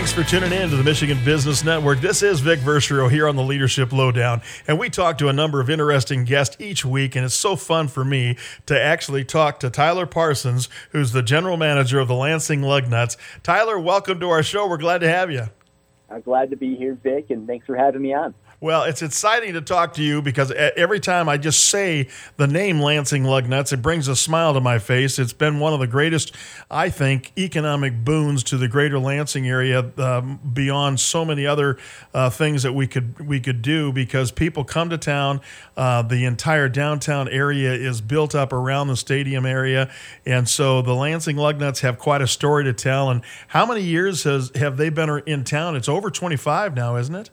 Thanks for tuning in to the Michigan Business Network. This is Vic Verchereau here on the Leadership Lowdown, and we talk to a number of interesting guests each week, and it's so fun for me to actually talk to Tyler Parsons, who's the general manager of the Lansing Lugnuts. Tyler, welcome to our show. We're glad to have you. I'm glad to be here, Vic, and thanks for having me on. Well, it's exciting to talk to you because every time I just say the name Lansing Lugnuts, it brings a smile to my face. It's been one of the greatest, I think, economic boons to the greater Lansing area um, beyond so many other uh, things that we could we could do because people come to town. Uh, the entire downtown area is built up around the stadium area, and so the Lansing Lugnuts have quite a story to tell. And how many years has have they been in town? It's over 25 now, isn't it?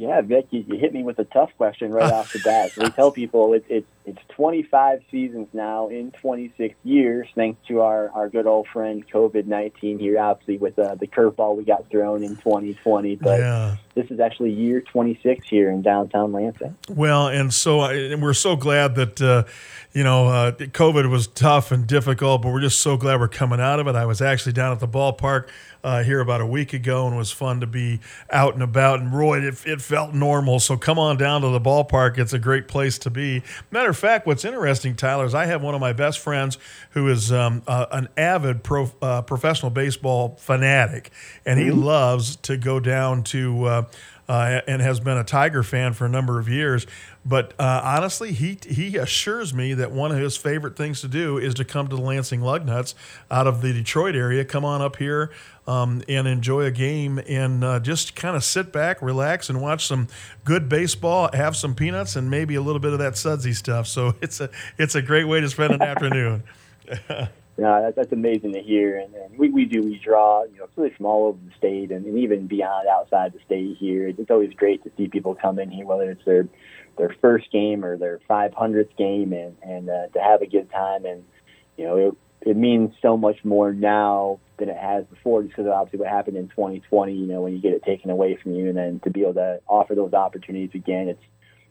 Yeah, Vic, you, you, hit me with a tough question right off the bat. We tell people it, it, it's 25 seasons now in 26 years, thanks to our, our good old friend COVID 19 here, obviously, with uh, the curveball we got thrown in 2020. But yeah. this is actually year 26 here in downtown Lansing. Well, and so I, and we're so glad that. Uh, you know, uh, COVID was tough and difficult, but we're just so glad we're coming out of it. I was actually down at the ballpark uh, here about a week ago, and it was fun to be out and about. And Roy, it, it felt normal. So come on down to the ballpark; it's a great place to be. Matter of fact, what's interesting, Tyler, is I have one of my best friends who is um, uh, an avid pro, uh, professional baseball fanatic, and he mm-hmm. loves to go down to. Uh, and has been a Tiger fan for a number of years. But uh, honestly, he he assures me that one of his favorite things to do is to come to the Lansing Lugnuts out of the Detroit area. Come on up here um, and enjoy a game and uh, just kind of sit back, relax, and watch some good baseball. Have some peanuts and maybe a little bit of that sudsy stuff. So it's a it's a great way to spend an afternoon. Yeah, that, that's amazing to hear. And, and we, we do, we draw, you know, really from all over the state and, and even beyond outside the state here. It's always great to see people come in here, whether it's their their first game or their 500th game, and and uh, to have a good time. And you know, it, it means so much more now than it has before, just because of obviously what happened in 2020. You know, when you get it taken away from you, and then to be able to offer those opportunities again, it's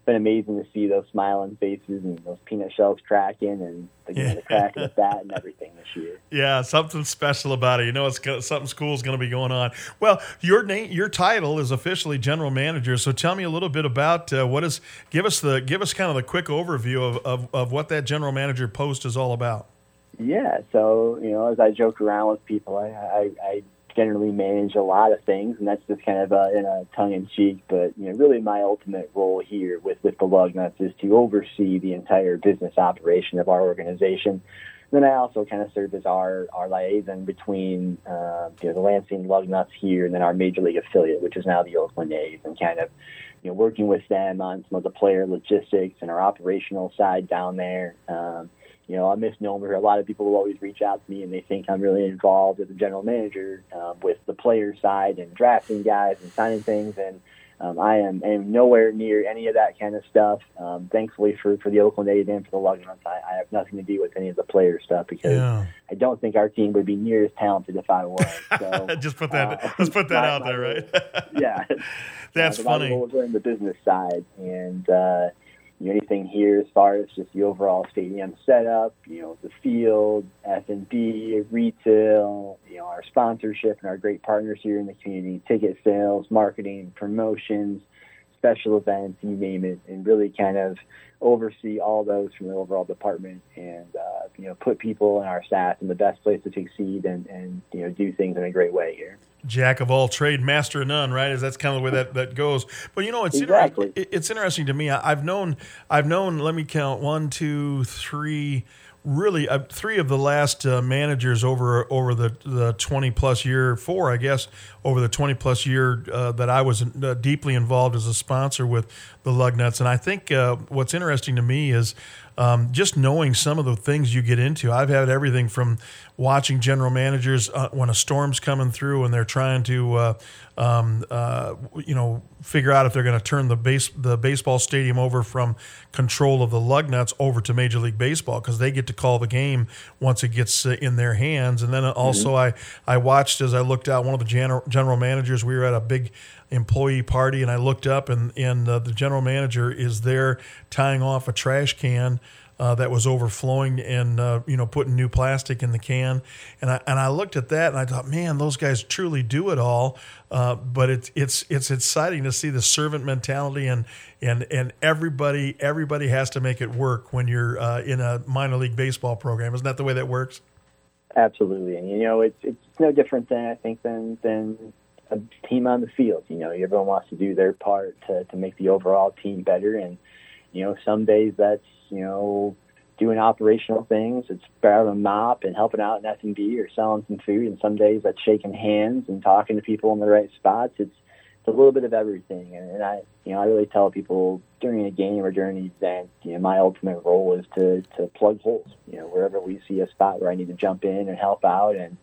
been amazing to see those smiling faces and those peanut shells cracking and the, yeah. the crack of that and everything this year. Yeah, something special about it. You know, it's something cool is going to be going on. Well, your name, your title is officially general manager. So tell me a little bit about uh, what is. Give us the give us kind of the quick overview of, of, of what that general manager post is all about. Yeah, so you know, as I joke around with people, I, I, I generally manage a lot of things, and that's just kind of uh, in a tongue in cheek. But you know, really, my ultimate role here with with the Lugnuts is to oversee the entire business operation of our organization. And then I also kind of serve as our our liaison between uh, you know, the Lansing Lugnuts here and then our major league affiliate, which is now the Oakland A's, and kind of you know working with them on some of the player logistics and our operational side down there. Um, you know, a misnomer. A lot of people will always reach out to me and they think I'm really involved as a general manager um, with the player side and drafting guys and signing things. And um, I am, am nowhere near any of that kind of stuff. Um, thankfully for, for the Oakland A's and for the Lugnuts, I, I have nothing to do with any of the player stuff because yeah. I don't think our team would be near as talented if I was. So, Just put that. Uh, let's put that out there, right? yeah, that's uh, funny. We're in the business side, and uh, you know, anything here as far as just the overall stadium setup, you know, the field, F&B, retail, you know, our sponsorship and our great partners here in the community, ticket sales, marketing, promotions, special events, you name it, and really kind of oversee all those from the overall department and, uh, you know, put people and our staff in the best place to succeed and, and, you know, do things in a great way here jack of all trade, master of none, right? Is that's kind of the way that, that goes. But you know, it's exactly. Inter- it's interesting to me. I, have known, I've known. Let me count: one, two, three. Really, uh, three of the last uh, managers over over the the twenty plus year, four, I guess, over the twenty plus year uh, that I was uh, deeply involved as a sponsor with the Lugnuts. And I think uh, what's interesting to me is um, just knowing some of the things you get into. I've had everything from watching general managers uh, when a storm's coming through and they're trying to, uh, um, uh, you know, figure out if they're going to turn the base the baseball stadium over from control of the Lugnuts over to Major League Baseball because they get to call the game once it gets uh, in their hands. And then also mm-hmm. I I watched as I looked out one of the general general managers. We were at a big employee party, and I looked up, and and uh, the general manager is there tying off a trash can. Uh, that was overflowing and uh, you know putting new plastic in the can. And I and I looked at that and I thought, man, those guys truly do it all. Uh, but it's it's it's exciting to see the servant mentality and and and everybody everybody has to make it work when you're uh, in a minor league baseball program. Isn't that the way that works? Absolutely, and you know it's it's no different than I think than than a team on the field. You know, everyone wants to do their part to to make the overall team better, and you know some days that's you know doing operational things. It's grabbing a mop and helping out in F and B or selling some food, and some days that's shaking hands and talking to people in the right spots. It's it's a little bit of everything, and, and I you know I really tell people during a game or during an event, you know, my ultimate role is to to plug holes. You know, wherever we see a spot where I need to jump in and help out and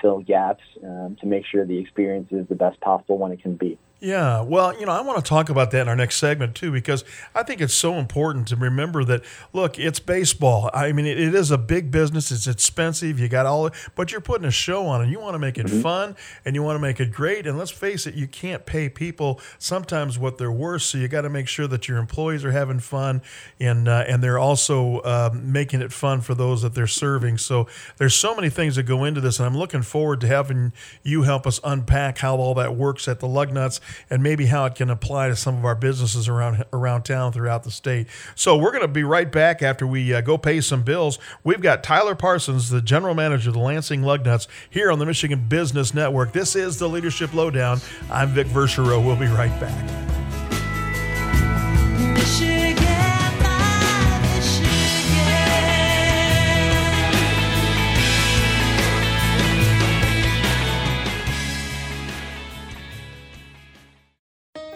fill gaps um, to make sure the experience is the best possible one it can be. Yeah, well, you know, I want to talk about that in our next segment too, because I think it's so important to remember that. Look, it's baseball. I mean, it, it is a big business. It's expensive. You got all, but you're putting a show on, and you want to make it mm-hmm. fun, and you want to make it great. And let's face it, you can't pay people sometimes what they're worth. So you got to make sure that your employees are having fun, and uh, and they're also uh, making it fun for those that they're serving. So there's so many things that go into this, and I'm looking forward to having you help us unpack how all that works at the Lugnuts and maybe how it can apply to some of our businesses around around town throughout the state. So we're going to be right back after we uh, go pay some bills. We've got Tyler Parsons, the general manager of the Lansing Lugnuts, here on the Michigan Business Network. This is the Leadership Lowdown. I'm Vic Verchereau. We'll be right back.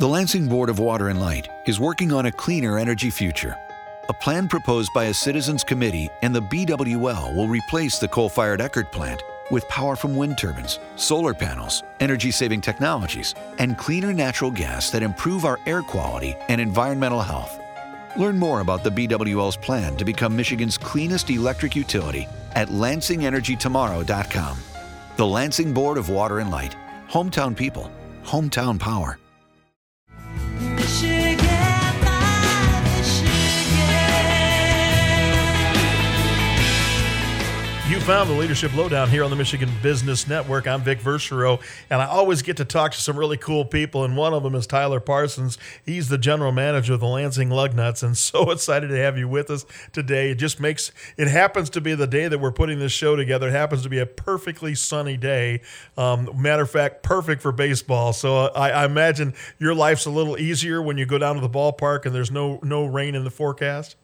The Lansing Board of Water and Light is working on a cleaner energy future. A plan proposed by a citizens committee and the BWL will replace the coal fired Eckert plant with power from wind turbines, solar panels, energy saving technologies, and cleaner natural gas that improve our air quality and environmental health. Learn more about the BWL's plan to become Michigan's cleanest electric utility at LansingEnergyTomorrow.com. The Lansing Board of Water and Light. Hometown people, hometown power. Found the Leadership Lowdown here on the Michigan Business Network. I'm Vic Verchereau, and I always get to talk to some really cool people, and one of them is Tyler Parsons. He's the general manager of the Lansing Lugnuts, and so excited to have you with us today. It just makes it happens to be the day that we're putting this show together. It happens to be a perfectly sunny day. Um, matter of fact, perfect for baseball. So I, I imagine your life's a little easier when you go down to the ballpark and there's no no rain in the forecast.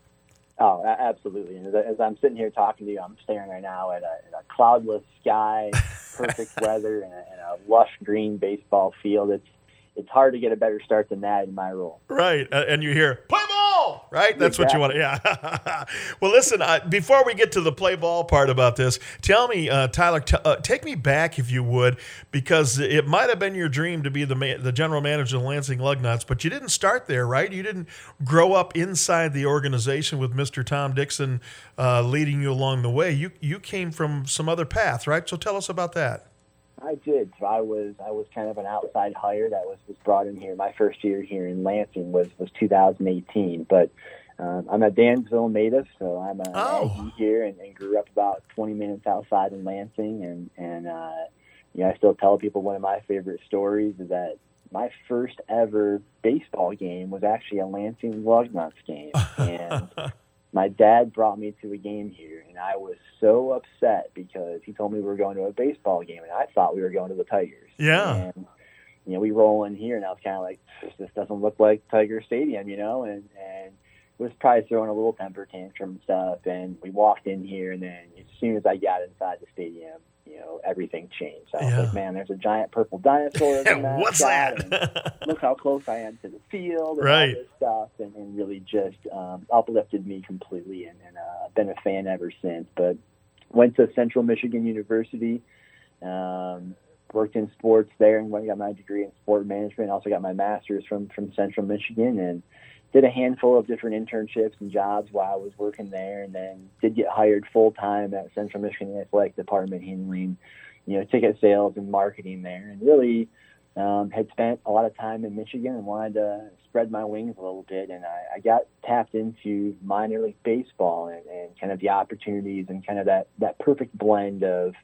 Oh, absolutely. And as I'm sitting here talking to you, I'm staring right now at a, at a cloudless sky, perfect weather, and a, and a lush green baseball field. It's it's hard to get a better start than that in my role. Right, uh, and you hear ball, right? That's exactly. what you want. Yeah. well, listen. Uh, before we get to the play ball part about this, tell me, uh, Tyler, t- uh, take me back if you would, because it might have been your dream to be the ma- the general manager of Lansing Lugnuts, but you didn't start there, right? You didn't grow up inside the organization with Mr. Tom Dixon uh, leading you along the way. You you came from some other path, right? So tell us about that. I did. So I was I was kind of an outside hire that was was brought in here. My first year here in Lansing was was 2018, but um, I'm a Dansville native, so I'm a oh. Here and, and grew up about 20 minutes outside in Lansing, and and uh, you know I still tell people one of my favorite stories is that my first ever baseball game was actually a Lansing Lugnuts game, and my dad brought me to a game here, and I was so upset because he told me we were going to a baseball game, and I thought we were going to the Tigers. Yeah. And, you know, we roll in here, and I was kind of like, this doesn't look like Tiger Stadium, you know, and and was probably throwing a little temper tantrum and stuff. And we walked in here, and then as soon as I got inside the stadium, you know, everything changed. I was yeah. like, man, there's a giant purple dinosaur. And what's that? look how close I am to the field and right. all this stuff, and, and really just um, uplifted me completely. And, and uh, been a fan ever since. But went to Central Michigan University. Um, worked in sports there and got my degree in sport management. Also got my master's from from Central Michigan and did a handful of different internships and jobs while I was working there, and then did get hired full time at Central Michigan Athletic Department handling, you know, ticket sales and marketing there, and really um, had spent a lot of time in Michigan and wanted to spread my wings a little bit. And I, I got tapped into minor league baseball and, and kind of the opportunities and kind of that, that perfect blend of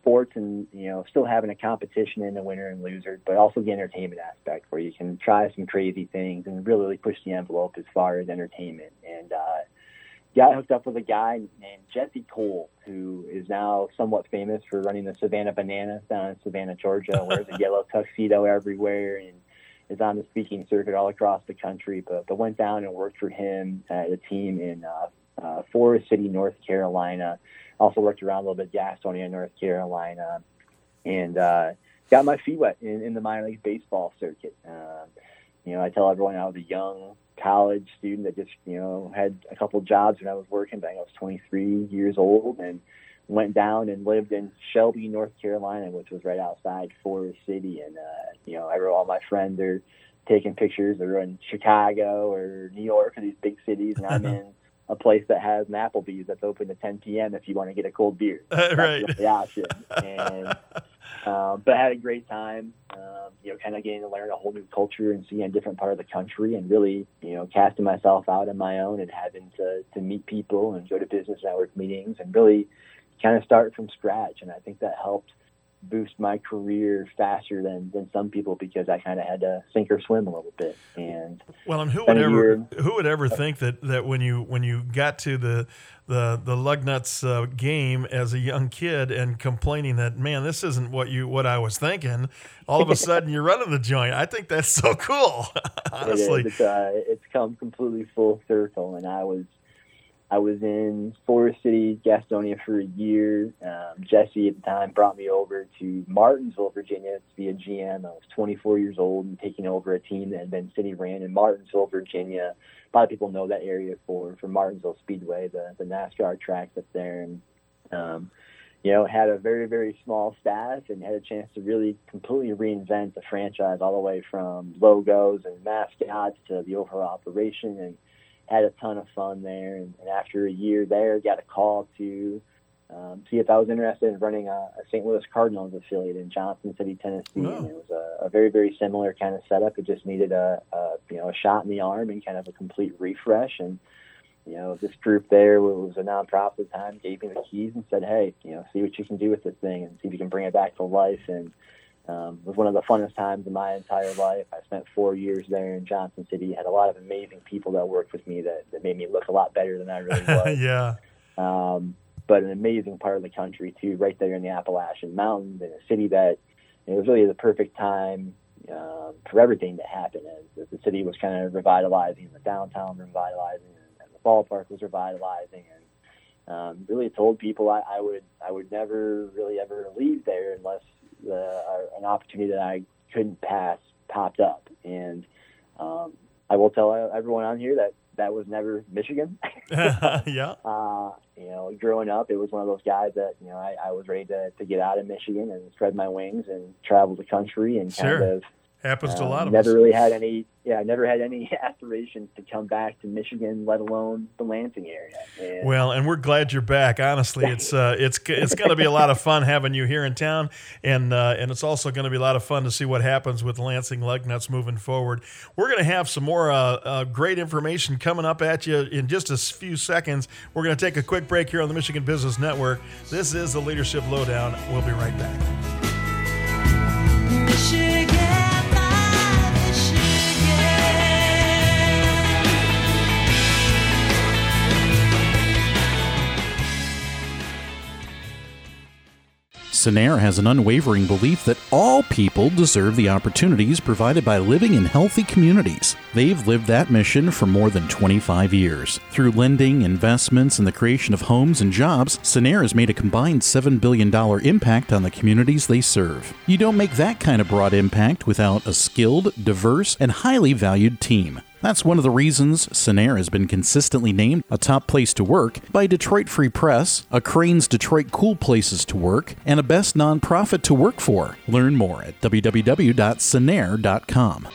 sports and, you know, still having a competition in the winner and loser, but also the entertainment aspect where you can try some crazy things and really, really push the envelope as far as entertainment. And, uh, got hooked up with a guy named Jesse Cole, who is now somewhat famous for running the Savannah Bananas down in Savannah, Georgia, wears a yellow tuxedo everywhere and is on the speaking circuit all across the country. But, but went down and worked for him at a team in uh, uh, Forest City, North Carolina. Also worked around a little bit Gastonia, North Carolina, and uh, got my feet wet in, in the minor league baseball circuit. Um, you know, I tell everyone I was a young college student that just you know had a couple jobs when I was working. But I was 23 years old and went down and lived in Shelby, North Carolina, which was right outside Forest City. And uh, you know, every all my friends are taking pictures. They're in Chicago or New York or these big cities, and I'm in a place that has an Applebee's that's open to 10 p.m. if you want to get a cold beer. That's right. The option. And um, but I had a great time. Um, you know, kind of getting to learn a whole new culture and seeing a different part of the country, and really, you know, casting myself out on my own and having to to meet people and go to business network meetings and really kind of start from scratch. And I think that helped boost my career faster than, than some people because I kind of had to sink or swim a little bit. And well, and who would ever who would ever think that, that when you when you got to the the the Lugnuts uh, game as a young kid and complaining that man this isn't what you what I was thinking, all of a sudden you're running the joint. I think that's so cool. Honestly, it is. It's, uh, it's come completely full circle, and I was I was in Forest City, Gastonia for a year. Um, Jesse at the time brought me over to Martinsville, Virginia to be a GM. I was 24 years old and taking over a team that had been city ran in Martinsville, Virginia. A lot of people know that area for, for Martinsville Speedway, the, the NASCAR track that's there. And, um, you know, had a very, very small staff and had a chance to really completely reinvent the franchise all the way from logos and mascots to the overall operation and – had a ton of fun there. And, and after a year there, got a call to um, see if I was interested in running a, a, St. Louis Cardinals affiliate in Johnson City, Tennessee. Oh. And it was a, a, very, very similar kind of setup. It just needed a, a, you know a shot in the arm and kind of a complete refresh. And you know this group there was a nonprofit at the time, gave me the keys and said, "Hey, you know, see what you can do with this thing and see if you can bring it back to life." And um, it was one of the funnest times in my entire life. I spent four years there in Johnson City. Had a lot of amazing people that worked with me that, that made me look a lot better than I really was. yeah. Um, but an amazing part of the country too, right there in the Appalachian Mountains, in a city that it was really the perfect time um, for everything to happen. As, the city was kind of revitalizing, the downtown revitalizing, and, and the ballpark was revitalizing, and um, really told people I, I would I would never really ever leave there unless uh, an opportunity that I couldn't pass popped up. And um, I will tell everyone on here that that was never Michigan. yeah. Uh, you know, growing up, it was one of those guys that you know I, I was ready to, to get out of Michigan and spread my wings and travel the country and sure. kind of Happens to a um, lot of never us. really had any. Yeah, I never had any aspirations to come back to Michigan, let alone the Lansing area. And well, and we're glad you're back. Honestly, it's uh, it's it's going to be a lot of fun having you here in town, and uh, and it's also going to be a lot of fun to see what happens with Lansing Lugnuts moving forward. We're going to have some more uh, uh, great information coming up at you in just a few seconds. We're going to take a quick break here on the Michigan Business Network. This is the Leadership Lowdown. We'll be right back. Cinnaire has an unwavering belief that all people deserve the opportunities provided by living in healthy communities. They've lived that mission for more than 25 years. Through lending, investments, and the creation of homes and jobs, Cinnaire has made a combined $7 billion impact on the communities they serve. You don't make that kind of broad impact without a skilled, diverse, and highly valued team. That's one of the reasons Cinnaire has been consistently named a top place to work by Detroit Free Press, a Crain's Detroit Cool Places to Work, and a best nonprofit to work for. Learn more at www.cinnaire.com.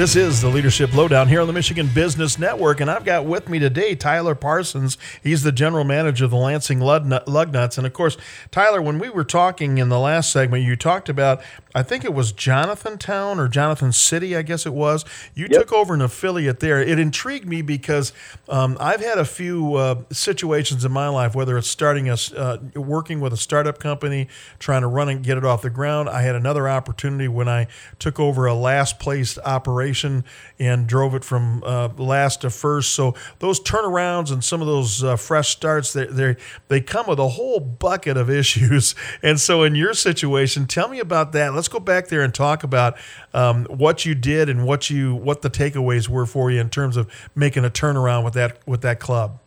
This is the Leadership Lowdown here on the Michigan Business Network, and I've got with me today Tyler Parsons. He's the general manager of the Lansing Lugnuts. And of course, Tyler, when we were talking in the last segment, you talked about I think it was Jonathantown or Jonathan City, I guess it was. You yep. took over an affiliate there. It intrigued me because um, I've had a few uh, situations in my life, whether it's starting a, uh, working with a startup company, trying to run and get it off the ground. I had another opportunity when I took over a last placed operation and drove it from uh, last to first. So those turnarounds and some of those uh, fresh starts, they, they they come with a whole bucket of issues. And so in your situation, tell me about that let's go back there and talk about um, what you did and what you what the takeaways were for you in terms of making a turnaround with that with that club.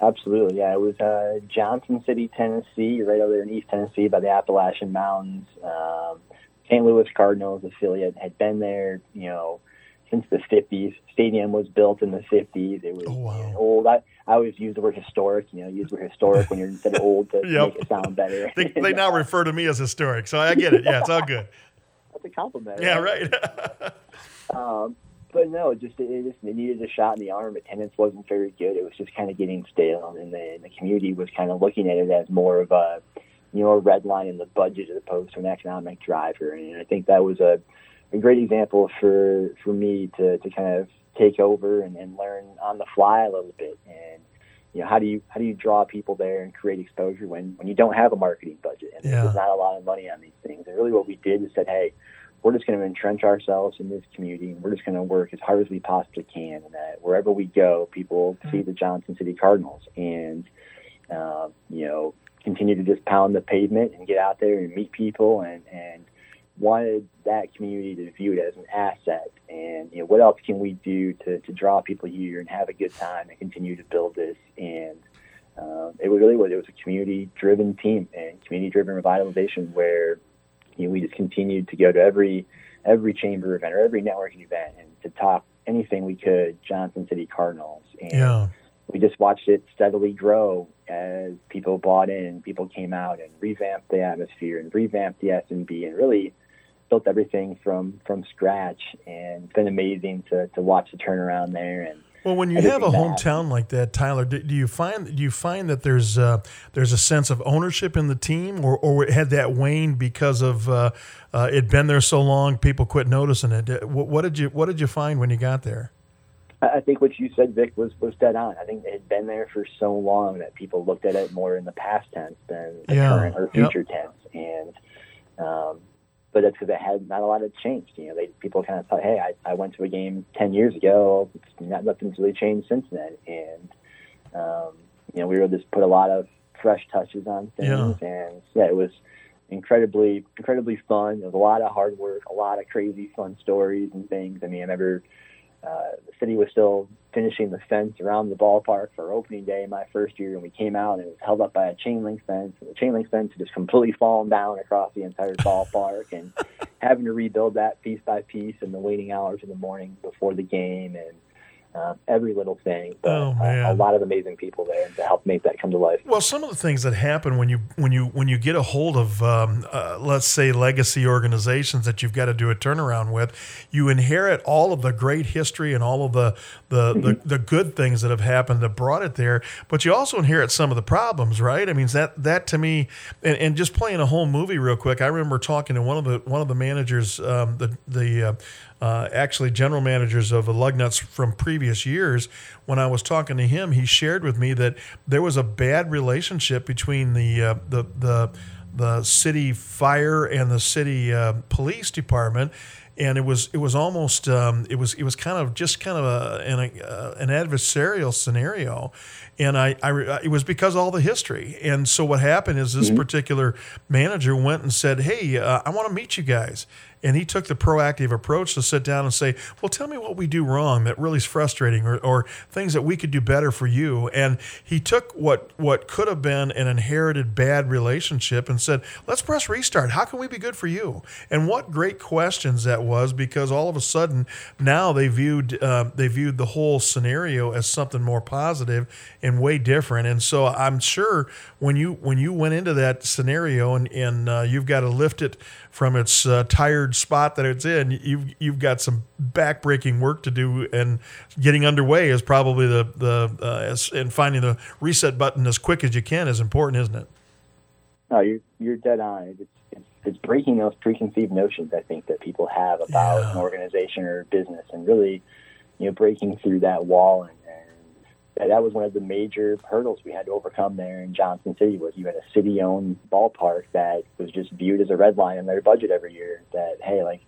Absolutely, yeah. It was uh, Johnson City, Tennessee, right over there in East Tennessee by the Appalachian Mountains. Um, St. Louis Cardinals affiliate had been there, you know, since the 50s. Stadium was built in the 50s. It was oh, wow. old. I, I always use the word historic. You know, use the word historic when you're instead of old to yep. make it sound better. they, they now refer to me as historic, so I get it. Yeah, it's all good. That's a compliment. Yeah, right. um, but no, just it, just it needed a shot in the arm. Attendance wasn't very good. It was just kind of getting stale, and the, the community was kind of looking at it as more of a you know a red line in the budget as opposed to an economic driver. And I think that was a a great example for for me to to kind of take over and, and learn on the fly a little bit and you know how do you how do you draw people there and create exposure when when you don't have a marketing budget and yeah. there's not a lot of money on these things and really what we did is said hey we're just going to entrench ourselves in this community and we're just going to work as hard as we possibly can and that wherever we go people mm-hmm. see the johnson city cardinals and uh, you know continue to just pound the pavement and get out there and meet people and and wanted that community to view it as an asset. And you know what else can we do to, to draw people here and have a good time and continue to build this? And uh, it really was it was a community driven team and community driven revitalization where you know we just continued to go to every every chamber event or every networking event and to talk anything we could Johnson City Cardinals. And yeah. we just watched it steadily grow as people bought in people came out and revamped the atmosphere and revamped the F&B and really built everything from from scratch, and it's been amazing to to watch the turnaround there. And well, when you have a hometown like that, Tyler, do, do, you find do you find that there's uh, there's a sense of ownership in the team, or or had that waned because of uh, uh, it been there so long, people quit noticing it? What, what did you what did you find when you got there? I think what you said, Vic, was was dead on. I think it had been there for so long that people looked at it more in the past tense than the yeah. current or future yep. tense, and um, but it's because it had not a lot had changed. You know, they people kind of thought, hey, I, I went to a game ten years ago. It's not, nothing's really changed since then, and um, you know, we were just put a lot of fresh touches on things, yeah. and yeah, it was incredibly incredibly fun. It was a lot of hard work, a lot of crazy fun stories and things. I mean, I remember uh, the city was still finishing the fence around the ballpark for opening day my first year, and we came out and it was held up by a chain link fence. And the chain link fence had just completely fallen down across the entire ballpark, and having to rebuild that piece by piece in the waiting hours in the morning before the game, and uh, every little thing. But oh, uh, a lot of amazing people there to help make that come to life. Well, some of the things that happen when you when you when you get a hold of um, uh, let's say legacy organizations that you've got to do a turnaround with, you inherit all of the great history and all of the the, mm-hmm. the, the good things that have happened that brought it there, but you also inherit some of the problems, right? I mean, that that to me, and, and just playing a whole movie real quick. I remember talking to one of the one of the managers, um, the the uh, actually general managers of the Lugnuts from previous years. When I was talking to him, he shared with me that there was a bad relationship between the uh, the the the city fire and the city uh, police department and it was it was almost um, it was it was kind of just kind of a, an, a, uh, an adversarial scenario, and I, I it was because of all the history. And so what happened is this mm-hmm. particular manager went and said, "Hey, uh, I want to meet you guys." and he took the proactive approach to sit down and say, "Well, tell me what we do wrong that really is frustrating, or, or things that we could do better for you." And he took what what could have been an inherited bad relationship and said, "Let's press restart. How can we be good for you?" And what great questions that was, because all of a sudden now they viewed uh, they viewed the whole scenario as something more positive and way different. And so I'm sure when you when you went into that scenario and and uh, you've got to lift it from its uh, tired spot that it's in, you've you've got some backbreaking work to do, and getting underway is probably the the uh, as, and finding the reset button as quick as you can is important, isn't it? No, you're you're dead on. It's it's, it's breaking those preconceived notions I think that people have about Yeah. an organization or business, and really, you know, breaking through that wall and. That- was one of the major hurdles we had to overcome there in Johnson City was you had a city-owned ballpark that was just viewed as a red line in their budget every year. That hey, like,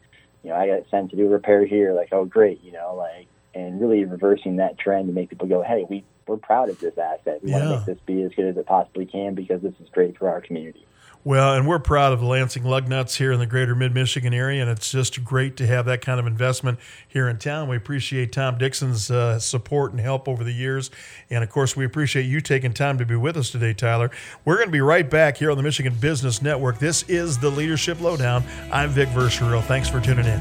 you know, I got sent to do a repair here. Like, oh, great, you know, like, and really reversing that trend to make people go, hey, we we're proud of this asset. We want to make this be as good as it possibly can because this is great for our community. Well, and we're proud of Lansing Lugnuts here in the greater mid Michigan area, and it's just great to have that kind of investment here in town. We appreciate Tom Dixon's uh, support and help over the years. And of course, we appreciate you taking time to be with us today, Tyler. We're going to be right back here on the Michigan Business Network. This is the Leadership Lowdown. I'm Vic Verchereau. Thanks for tuning in.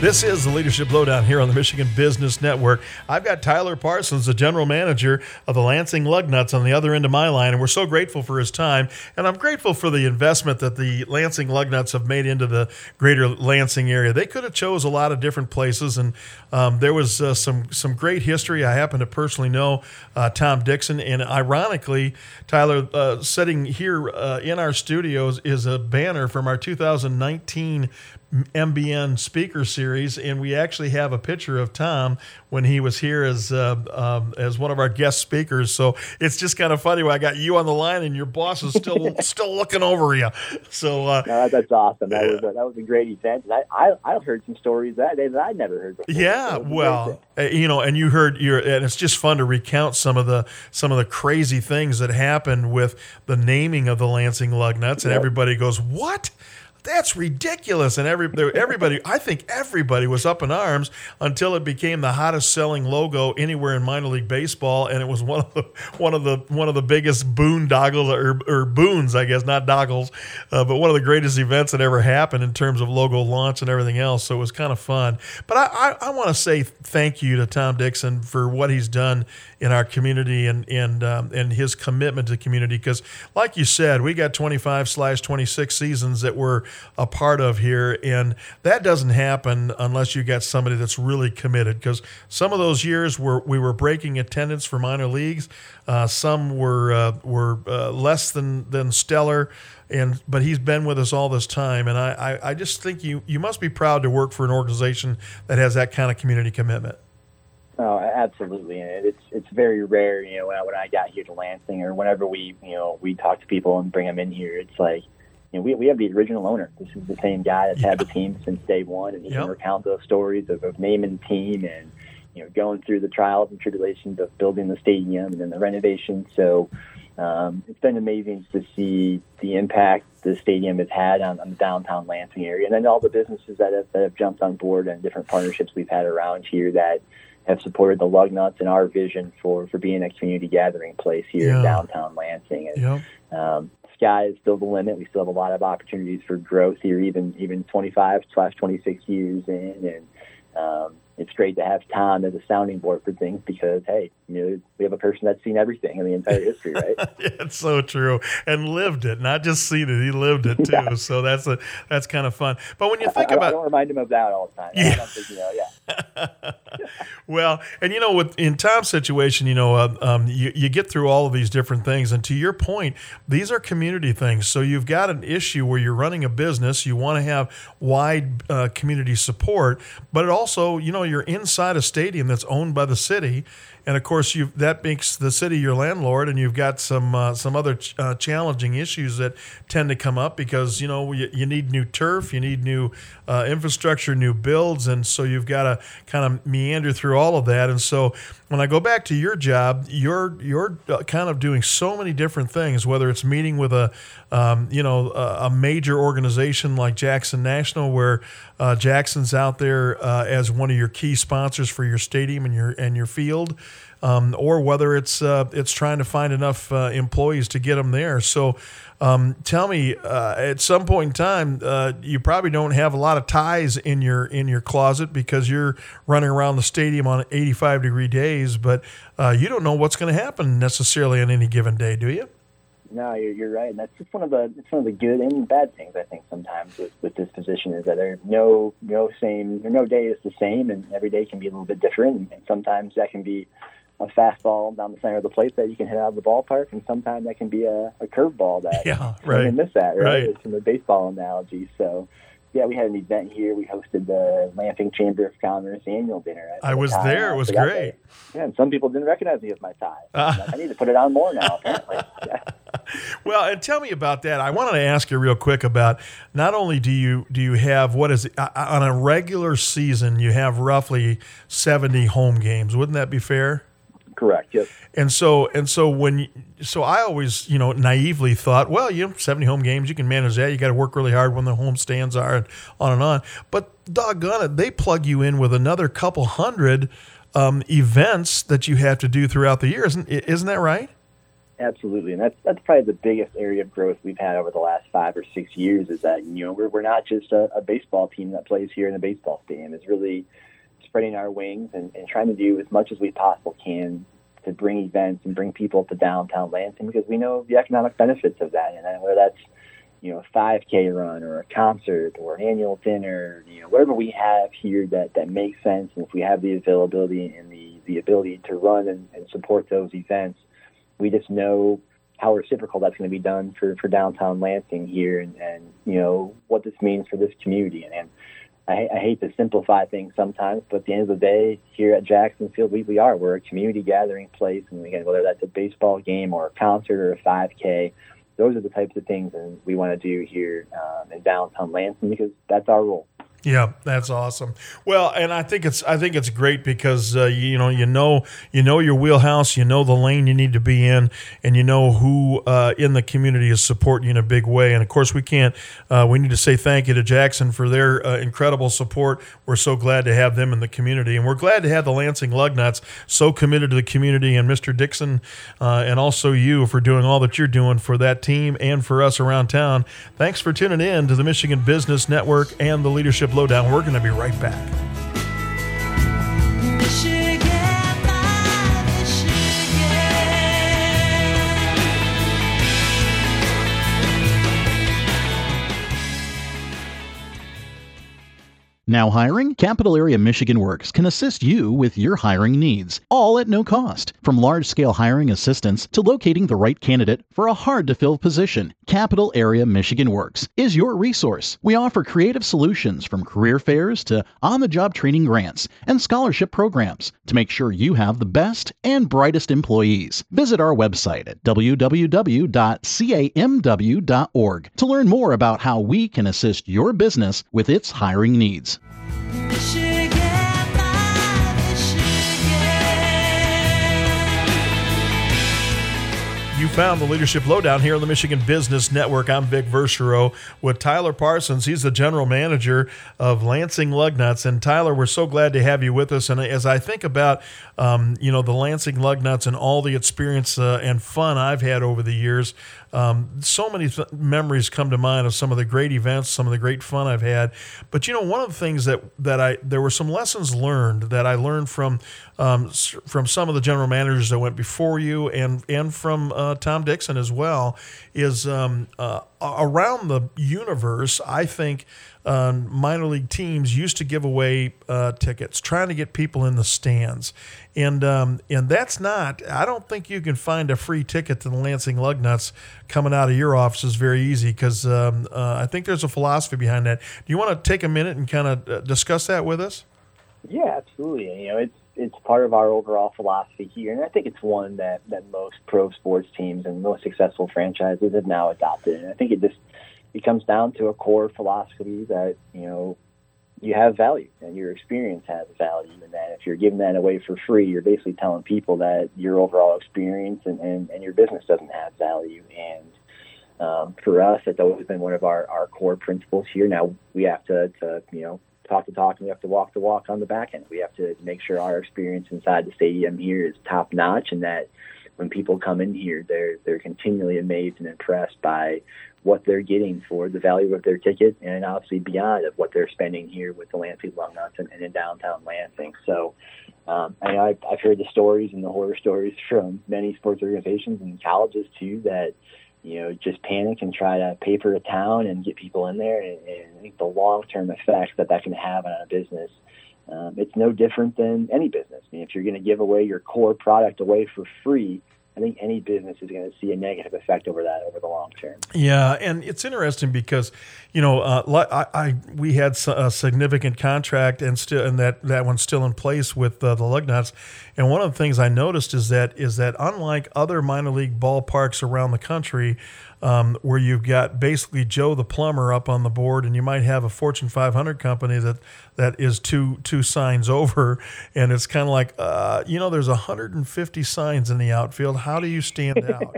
This is the Leadership Lowdown here on the Michigan Business Network. I've got Tyler Parsons, the general manager of the Lansing Lugnuts, on the other end of my line, and we're so grateful for his time. And I'm grateful for the investment that the Lansing Lugnuts have made into the greater Lansing area. They could have chose a lot of different places, and um, there was uh, some some great history. I happen to personally know uh, Tom Dixon, and ironically, Tyler, uh, sitting here uh, in our studios is a banner from our 2019 MBN speaker series, and we actually have a picture of Tom when he was here as uh, um, as one of our guest speakers. So it's just kind of funny. I got you on the line, and your boss is still still looking over you. So uh, No, that's awesome. That was a, that was a great event. I, I I heard some stories that day that I'd never heard before. Yeah, So it was well, amazing. uh, you know, and you heard your, and it's just fun to recount some of the some of the crazy things that happened with the naming of the Lansing Lugnuts, and Yep. everybody goes, "What? That's ridiculous!" And every everybody, I think everybody was up in arms until it became the hottest selling logo anywhere in minor league baseball, and it was one of the one of the one of the biggest boondoggles or, or boons, I guess, not doggles, uh, but one of the greatest events that ever happened in terms of logo launch and everything else. So it was kind of fun. But I, I, I want to say thank you to Tom Dixon for what he's done in our community and and um, and his commitment to the community. Because, like you said, we got 25 slash 26 seasons that we're a part of here, and that doesn't happen unless you got somebody that's really committed. Because some of those years were we were breaking attendance for minor leagues. Uh, some were uh, were uh, less than than stellar, and but he's been with us all this time, and I, I I just think you you must be proud to work for an organization that has that kind of community commitment. Oh, absolutely, and it's it's very rare. You know, when I, when I got here to Lansing, or whenever we you know we talk to people and bring them in here, it's like you know we we have the original owner. This is the same guy that's had the team since day one, and he Yep. can recount those stories of, of naming the team and you know going through the trials and tribulations of building the stadium and then the renovation. So. Um, it's been amazing to see the impact the stadium has had on, on the downtown Lansing area, and then all the businesses that have, that have jumped on board and different partnerships we've had around here that have supported the Lugnuts and our vision for, for being a community gathering place here Yeah. in downtown Lansing. And Yep. um, sky is still the limit. We still have a lot of opportunities for growth here, even even 25 slash 26 years in, and um, it's great to have Tom as a sounding board for things because hey, you know we have a person that's seen everything in the entire history, right? yeah, it's so true and lived it not just seen it he lived it too Yeah. so that's a that's kind of fun but when you I, think I- I about don't remind him of that all the time. Yeah. think, you know, yeah. Well, and you know, with in Tom's situation, you know, uh, um, you, you get through all of these different things, and to your point, these are community things. So you've got an issue where you're running a business, you want to have wide uh, community support, but it also, you know, you're inside a stadium that's owned by the city, and of course that makes the city your landlord, and you've got some uh, some other ch- uh, challenging issues that tend to come up because you know you, you need new turf, you need new uh, infrastructure, new builds, and so you've got to kind of meander through all of that. And so when I go back to your job, you're you're uh, kind of doing so many different things. Whether it's meeting with a um, you know a, a major organization like Jackson National, where uh, Jackson's out there uh, as one of your key sponsors for your stadium and your and your field. Um, or whether it's uh, it's trying to find enough uh, employees to get them there. So, um, tell me, uh, at some point in time, uh, you probably don't have a lot of ties in your in your closet because you're running around the stadium on 85 degree days, but uh, you don't know what's going to happen necessarily on any given day, do you? No, you're, you're right. And that's just one of the it's one of the good and bad things I think sometimes with, with this position is that there no no same no day is the same, and every day can be a little bit different. And, and sometimes that can be a fastball down the center of the plate that you can hit out of the ballpark, and sometimes that can be a, a curveball that Yeah, you right. can miss that right, Right. It's from the baseball analogy. So. Yeah, we had an event here. We hosted the Lansing Chamber of Commerce annual dinner. at I was tie. there. It was great. Yeah, and some people didn't recognize me as my tie. Ah. I'm like, I need to put it on more now. Apparently, yeah. Well, and tell me about that. I wanted to ask you real quick about not only do you do you have what is it, uh, on a regular season you have roughly seventy home games. Wouldn't that be fair? Correct. Yep. And so and so when so I always you know naively thought, well, you know, seventy home games you can manage that. You got to work really hard when the home stands are and on and on. But doggone it, they plug you in with another couple hundred um, events that you have to do throughout the year. Isn't isn't that right? Absolutely, and that's that's probably the biggest area of growth we've had over the last five or six years. Is that you know we're we're not just a, a baseball team that plays here in a baseball stadium. It's really spreading our wings and, and trying to do as much as we possibly can to bring events and bring people to downtown Lansing because we know the economic benefits of that, and whether that's you know a 5K run or a concert or an annual dinner, you know whatever we have here that that makes sense, and if we have the availability and the the ability to run and, and support those events we just know how reciprocal that's going to be done for, for downtown Lansing here and, and, you know, what this means for this community. And, and I, I hate to simplify things sometimes, but at the end of the day, here at Jackson Field, we, we are. We're a community gathering place. And again, whether that's a baseball game or a concert or a 5K, those are the types of things and we want to do here um, in downtown Lansing because that's our role. Yeah, that's awesome. Well, and I think it's I think it's great because uh, you, know you know you know your wheelhouse, you know the lane you need to be in, and you know who uh, in the community is supporting you in a big way. And of course, we can't. Uh, we need to say thank you to Jackson for their uh, incredible support. We're so glad to have them in the community, and we're glad to have the Lansing Lugnuts so committed to the community, and Mr. Dixon, uh, and also you for doing all that you're doing for that team and for us around town. Thanks for tuning in to the Michigan Business Network and the Leadership Lowdown. We're going to be right back. Now hiring? Capital Area Michigan Works can assist you with your hiring needs, all at no cost. From large scale hiring assistance to locating the right candidate for a hard to fill position, Capital Area Michigan Works is your resource. We offer creative solutions from career fairs to on the job training grants and scholarship programs to make sure you have the best and brightest employees. Visit our website at www.camw.org to learn more about how we can assist your business with its hiring needs. You found the Leadership Lowdown here on the Michigan Business Network. I'm Vic Verchereau with Tyler Parsons. He's the general manager of Lansing Lugnuts. And Tyler, we're so glad to have you with us. And as I think about, um, you know, the Lansing Lugnuts and all the experience uh, and fun I've had over the years, um, so many th- memories come to mind of some of the great events, some of the great fun I've had. But you know, one of the things that that I there were some lessons learned that I learned from um, from some of the general managers that went before you, and and from uh, Tom Dixon as well, is um, uh, around the universe. I think. Um, minor league teams used to give away uh, tickets, trying to get people in the stands, and um, and that's not. I don't think you can find a free ticket to the Lansing Lugnuts coming out of your offices very easy because um, uh, I think there's a philosophy behind that. Do you want to take a minute and kind of uh, discuss that with us? Yeah, absolutely. You know, it's it's part of our overall philosophy here, and I think it's one that that most pro sports teams and most successful franchises have now adopted. And I think it just it comes down to a core philosophy that you know you have value and your experience has value, and that if you're giving that away for free, you're basically telling people that your overall experience and, and, and your business doesn't have value. And um, for us, it's always been one of our, our core principles here. Now we have to, to you know talk the talk and we have to walk the walk on the back end. We have to make sure our experience inside the stadium here is top notch and that when people come in here, they're they're continually amazed and impressed by what they're getting for the value of their ticket and obviously beyond of what they're spending here with the Lansing Lugnuts and, and in downtown Lansing. So um, I, I've, I've heard the stories and the horror stories from many sports organizations and colleges too that you know, just panic and try to paper a town and get people in there. And, and I think the long term effects that that can have on a business, um, it's no different than any business. I mean, if you're going to give away your core product away for free, I think any business is going to see a negative effect over that over the long term. Yeah, and it's interesting because you know uh, I, I we had a significant contract and still and that that one's still in place with uh, the Lugnuts. And one of the things I noticed is that is that unlike other minor league ballparks around the country, um, where you've got basically Joe the plumber up on the board, and you might have a Fortune 500 company that that is two two signs over, and it's kind of like uh, you know there's 150 signs in the outfield. How do you stand out?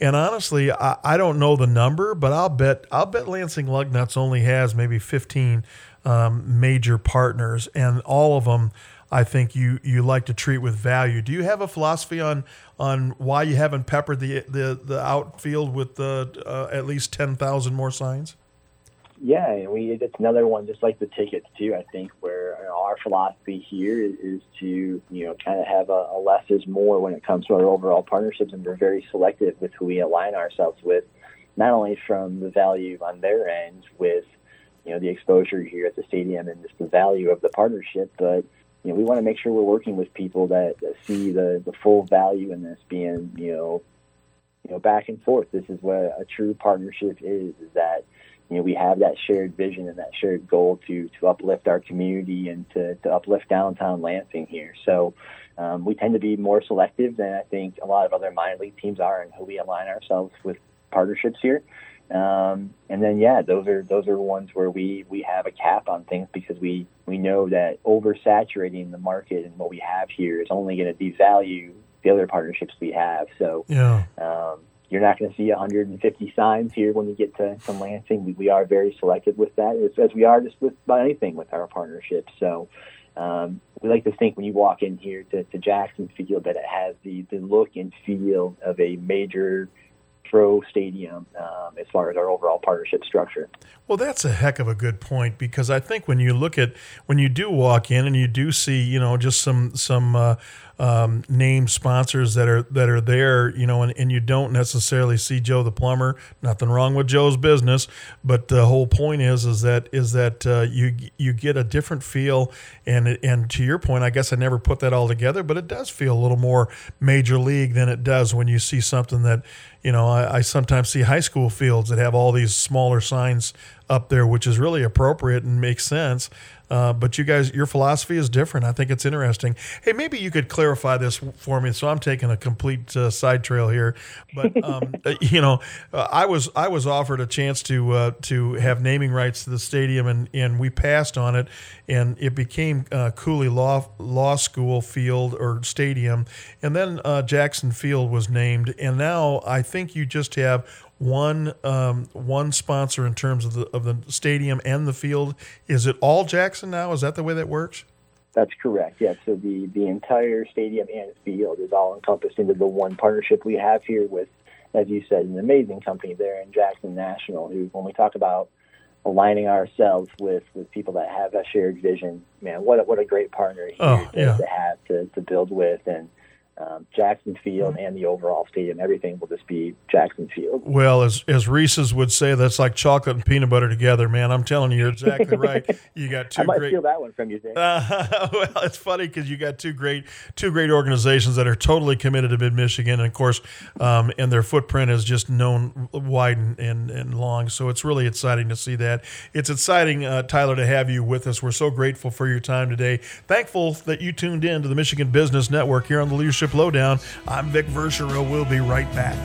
and honestly, I, I don't know the number, but I'll bet I'll bet Lansing Lugnuts only has maybe 15 um, major partners, and all of them. I think you you like to treat with value. Do you have a philosophy on on why you haven't peppered the the, the outfield with the, uh, at least ten thousand more signs? Yeah, and we it's another one just like the tickets too. I think where our philosophy here is, is to you know kind of have a, a less is more when it comes to our overall partnerships, and we're very selective with who we align ourselves with, not only from the value on their end with you know the exposure here at the stadium and just the value of the partnership, but you know we want to make sure we're working with people that, that see the the full value in this being you know you know back and forth. This is what a true partnership is. Is that you know, we have that shared vision and that shared goal to to uplift our community and to, to uplift downtown Lansing here. So um, we tend to be more selective than I think a lot of other minor league teams are in who we align ourselves with partnerships here. Um, and then yeah, those are those are ones where we we have a cap on things because we we know that oversaturating the market and what we have here is only going to devalue the other partnerships we have. So Yeah. um, you're not going to see 150 signs here when you get to, to Lansing. We, we are very selective with that, as, as we are just with about anything with our partnerships. So um, we like to think when you walk in here to, to Jackson Field that it has the, the look and feel of a major pro stadium um, as far as our overall partnership structure. Well, that's a heck of a good point because I think when you look at when you do walk in and you do see, you know, just some some uh, um, name sponsors that are that are there, you know, and, and you don't necessarily see Joe the plumber. Nothing wrong with Joe's business, but the whole point is is that is that uh, you you get a different feel, and and to your point, I guess I never put that all together, but it does feel a little more major league than it does when you see something that you know, I, I sometimes see high school fields that have all these smaller signs up there, which is really appropriate and makes sense. Uh, but you guys, your philosophy is different. I think it's interesting. Hey, maybe you could clarify this for me. So I'm taking a complete uh, side trail here, but um, uh, you know, uh, I was I was offered a chance to uh, to have naming rights to the stadium, and and we passed on it, and it became uh, Cooley Law Law School Field or Stadium, and then uh, Jackson Field was named, and now I think you just have one um, one sponsor in terms of the of the stadium and the field. Is it all Jackson now? Is that the way that works? That's correct. Yeah. So the, the entire stadium and field is all encompassed into the one partnership we have here with, as you said, an amazing company there in Jackson National. Who, when we talk about aligning ourselves with, with people that have a shared vision, man, what a, what a great partner here Oh, to, yeah. to have to, to build with. And um, Jackson Field and the overall stadium. Everything will just be Jackson Field. Well, as as Reese's would say, that's like chocolate and peanut butter together, man. I'm telling you, you're exactly right. You got two I might great. steal that one from you, Dick. Uh, well, it's funny because you got two great, two great organizations that are totally committed to Mid Michigan, and of course, um, and their footprint is just known wide and, and, and long. So it's really exciting to see that. It's exciting, uh, Tyler, to have you with us. We're so grateful for your time today. Thankful that you tuned in to the Michigan Business Network here on the Leadership Lowdown. I'm Vic Verchereau. We'll be right back.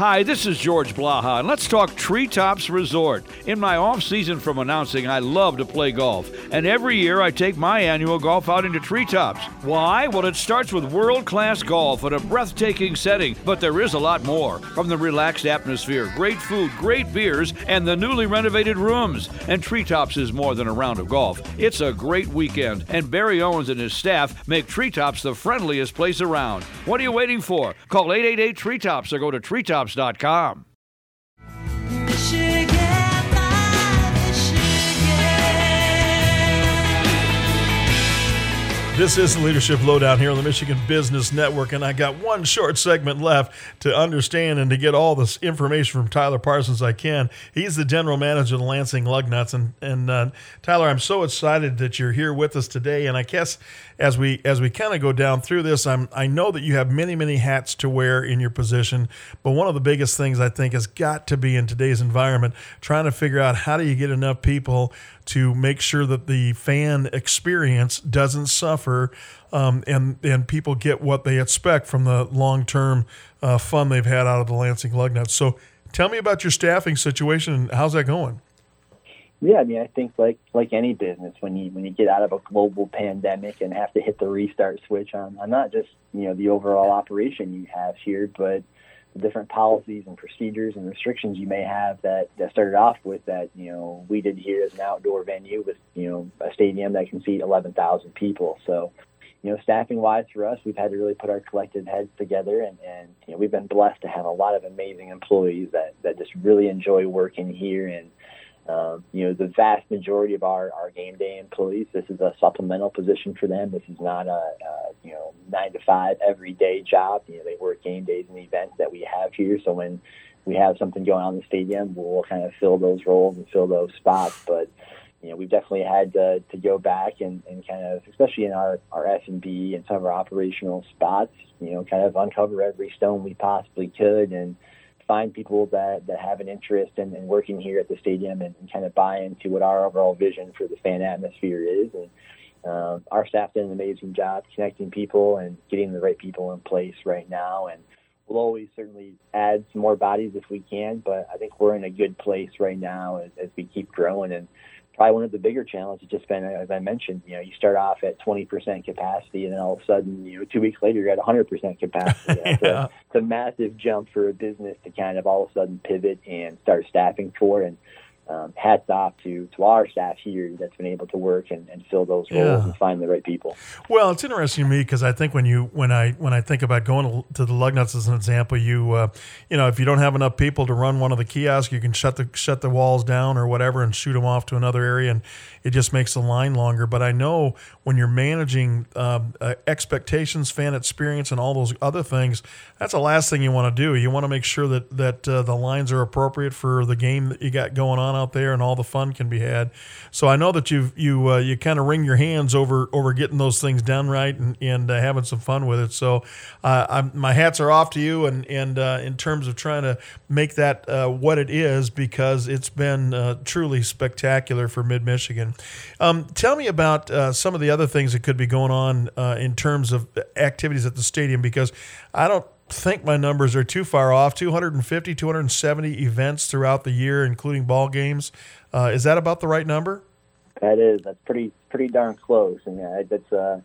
Hi, this is George Blaha, and let's talk Treetops Resort. In my off season from announcing, I love to play golf, and every year I take my annual golf outing to Treetops. Why? Well, it starts with world class golf at a breathtaking setting, but there is a lot more. From the relaxed atmosphere, great food, great beers, and the newly renovated rooms. And Treetops is more than a round of golf. It's a great weekend, and Barry Owens and his staff make Treetops the friendliest place around. What are you waiting for? Call 888 Treetops or go to treetops.com. Michigan, This is the Leadership Lowdown here on the Michigan Business Network, and I got one short segment left to understand and to get all this information from Tyler Parsons I can. He's the general manager of the Lansing Lugnuts, and and uh, Tyler, I'm so excited that you're here with us today. And I guess as we as we kind of go down through this, I'm I know that you have many many hats to wear in your position, but one of the biggest things I think has got to be in today's environment trying to figure out how do you get enough people to make sure that the fan experience doesn't suffer um, and and people get what they expect from the long term uh, fun they've had out of the Lansing Lugnuts. So tell me about your staffing situation and how's that going? Yeah, I mean, I think like like any business, when you when you get out of a global pandemic and have to hit the restart switch on, on not just you know the overall operation you have here, but the different policies and procedures and restrictions you may have that that started off with that you know we did here as an outdoor venue with you know a stadium that can seat 11,000 people. So you know, staffing wise for us, we've had to really put our collective heads together, and, and you know, we've been blessed to have a lot of amazing employees that that just really enjoy working here and. Um, you know, the vast majority of our, our game day employees, this is a supplemental position for them. This is not a, a you know nine to five everyday job. You know, they work game days and events that we have here. So when we have something going on in the stadium, we'll kind of fill those roles and fill those spots. But you know, we've definitely had to, to go back and, and kind of, especially in our, our F&B and some of our operational spots, you know, kind of uncover every stone we possibly could and find people that, that have an interest in, in working here at the stadium and, and kind of buy into what our overall vision for the fan atmosphere is. And um, our staff did an amazing job connecting people and getting the right people in place right now. And we'll always certainly add some more bodies if we can, but I think we're in a good place right now as, as we keep growing. And probably one of the bigger challenges has just been, as I mentioned, you know, you start off at 20% capacity and then all of a sudden, you know, two weeks later you're at 100% capacity. It's, Yeah. a, it's a massive jump for a business to kind of all of a sudden pivot and start staffing for. And um, hats off to, to our staff here that's been able to work and, and fill those roles Yeah. and find the right people. Well, it's interesting to me because I think when you when I when I think about going to, to the Lugnuts as an example, you uh, you know if you don't have enough people to run one of the kiosks, you can shut the shut the walls down or whatever and shoot them off to another area, and it just makes the line longer. But I know when you're managing um, uh, expectations, fan experience, and all those other things, that's the last thing you want to do. You want to make sure that that uh, the lines are appropriate for the game that you got going on out there, and all the fun can be had. So I know that you you uh, you kind of wring your hands over over getting those things done right and and uh, having some fun with it. So uh, my hats are off to you, and and in terms of trying to make that what it is because it's been truly spectacular for Mid Michigan. Um, tell me about uh, some of the other things that could be going on uh, in terms of activities at the stadium because I don't think my numbers are too far off. 250 270 events throughout the year including ball games. Uh, is that about the right number? That is, that's pretty pretty darn close, and yeah, that's uh,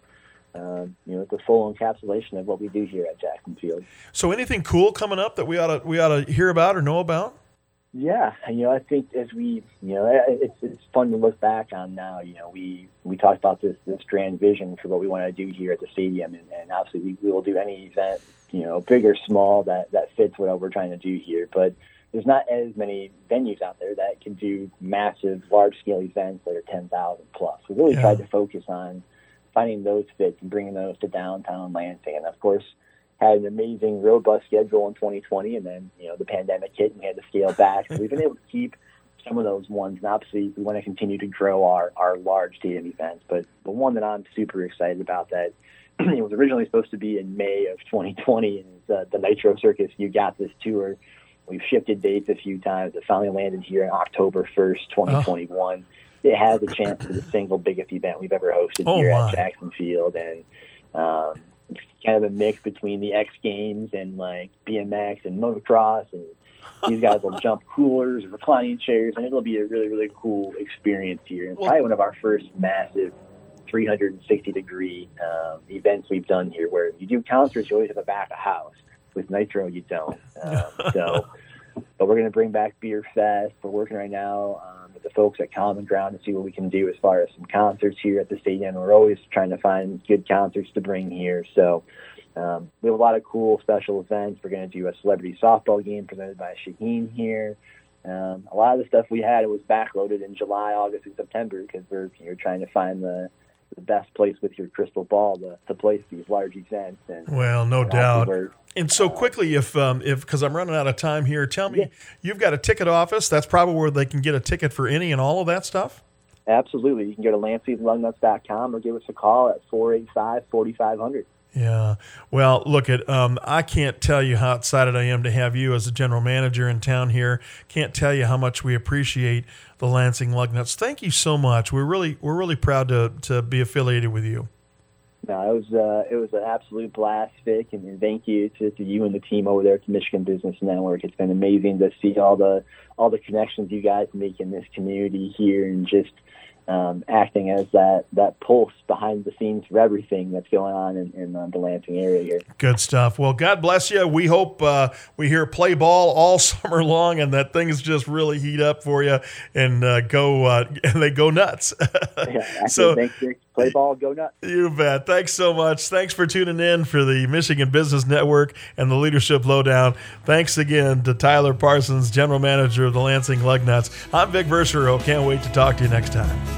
uh, you know the full encapsulation of what we do here at Jackson Field. so anything cool coming up that we ought to we ought to hear about or know about Yeah, you know, I think as we, you know, it's it's fun to look back on now. You know, we we talked about this this grand vision for what we want to do here at the stadium, and, and obviously we, we will do any event, you know, big or small, that that fits what we're trying to do here. But there's not as many venues out there that can do massive, large scale events that are 10,000 plus. We really Yeah. tried to focus on finding those fits and bringing those to downtown Lansing. And of course, had an amazing, robust schedule in 2020, and then you know the pandemic hit and we had to scale back. So we've been able to keep some of those ones, and obviously we want to continue to grow our our large stadium events. But the one that I'm super excited about that it was originally supposed to be in May of 2020, and uh, the Nitro Circus You Got This tour. We've shifted dates a few times. It finally landed here on October 1st, 2021. It has a chance to be the single biggest event we've ever hosted Oh, here my. at Jackson Field, and um, kind of a mix between the X Games and like BMX and motocross, and these guys will jump coolers, and reclining chairs, and it'll be a really really cool experience here. It's Well- probably one of our first massive 360 degree um, events we've done here, where you do concerts, you always have a back of house. With Nitro, you don't. Um, so, but we're going to bring back Beer Fest. We're working right now um, the folks at Common Ground to see what we can do as far as some concerts here at the stadium. We're always trying to find good concerts to bring here. So, um, we have a lot of cool special events. We're going to do a celebrity softball game presented by Shaheen here. Um, a lot of the stuff we had it was backloaded in July, August, and September because we're you're trying to find the the best place with your crystal ball to, to place these large events. And Well, no and doubt. And so quickly, if um, if because I'm running out of time here, tell me Yeah. you've got a ticket office. That's probably where they can get a ticket for any and all of that stuff. Absolutely. You can go to LansingLugnuts.com or give us a call at 485 4500. Yeah. Well, look at um, I can't tell you how excited I am to have you as a general manager in town here. Can't tell you how much we appreciate the Lansing Lugnuts. Thank you so much. We're really we're really proud to to be affiliated with you. No, it was uh, it was an absolute blast, Vic, and, thank you to, to you and the team over there at the Michigan Business Network. It's been amazing to see all the all the connections you guys make in this community here, and just um, acting as that that pulse behind the scenes for everything that's going on in, in uh, the Lansing area here. Good stuff. Well, God bless you. We hope uh, we hear play ball all summer long, and that things just really heat up for you and uh, go uh, and they go nuts. Yeah, so thanks, Vic. Play ball, go nuts. you bet. Thanks so much. Thanks for tuning in for the Michigan Business Network and the Leadership Lowdown. Thanks again to Tyler Parsons, General Manager of the Lansing Lugnuts. I'm Vic Verchereau. Can't wait to talk to you next time.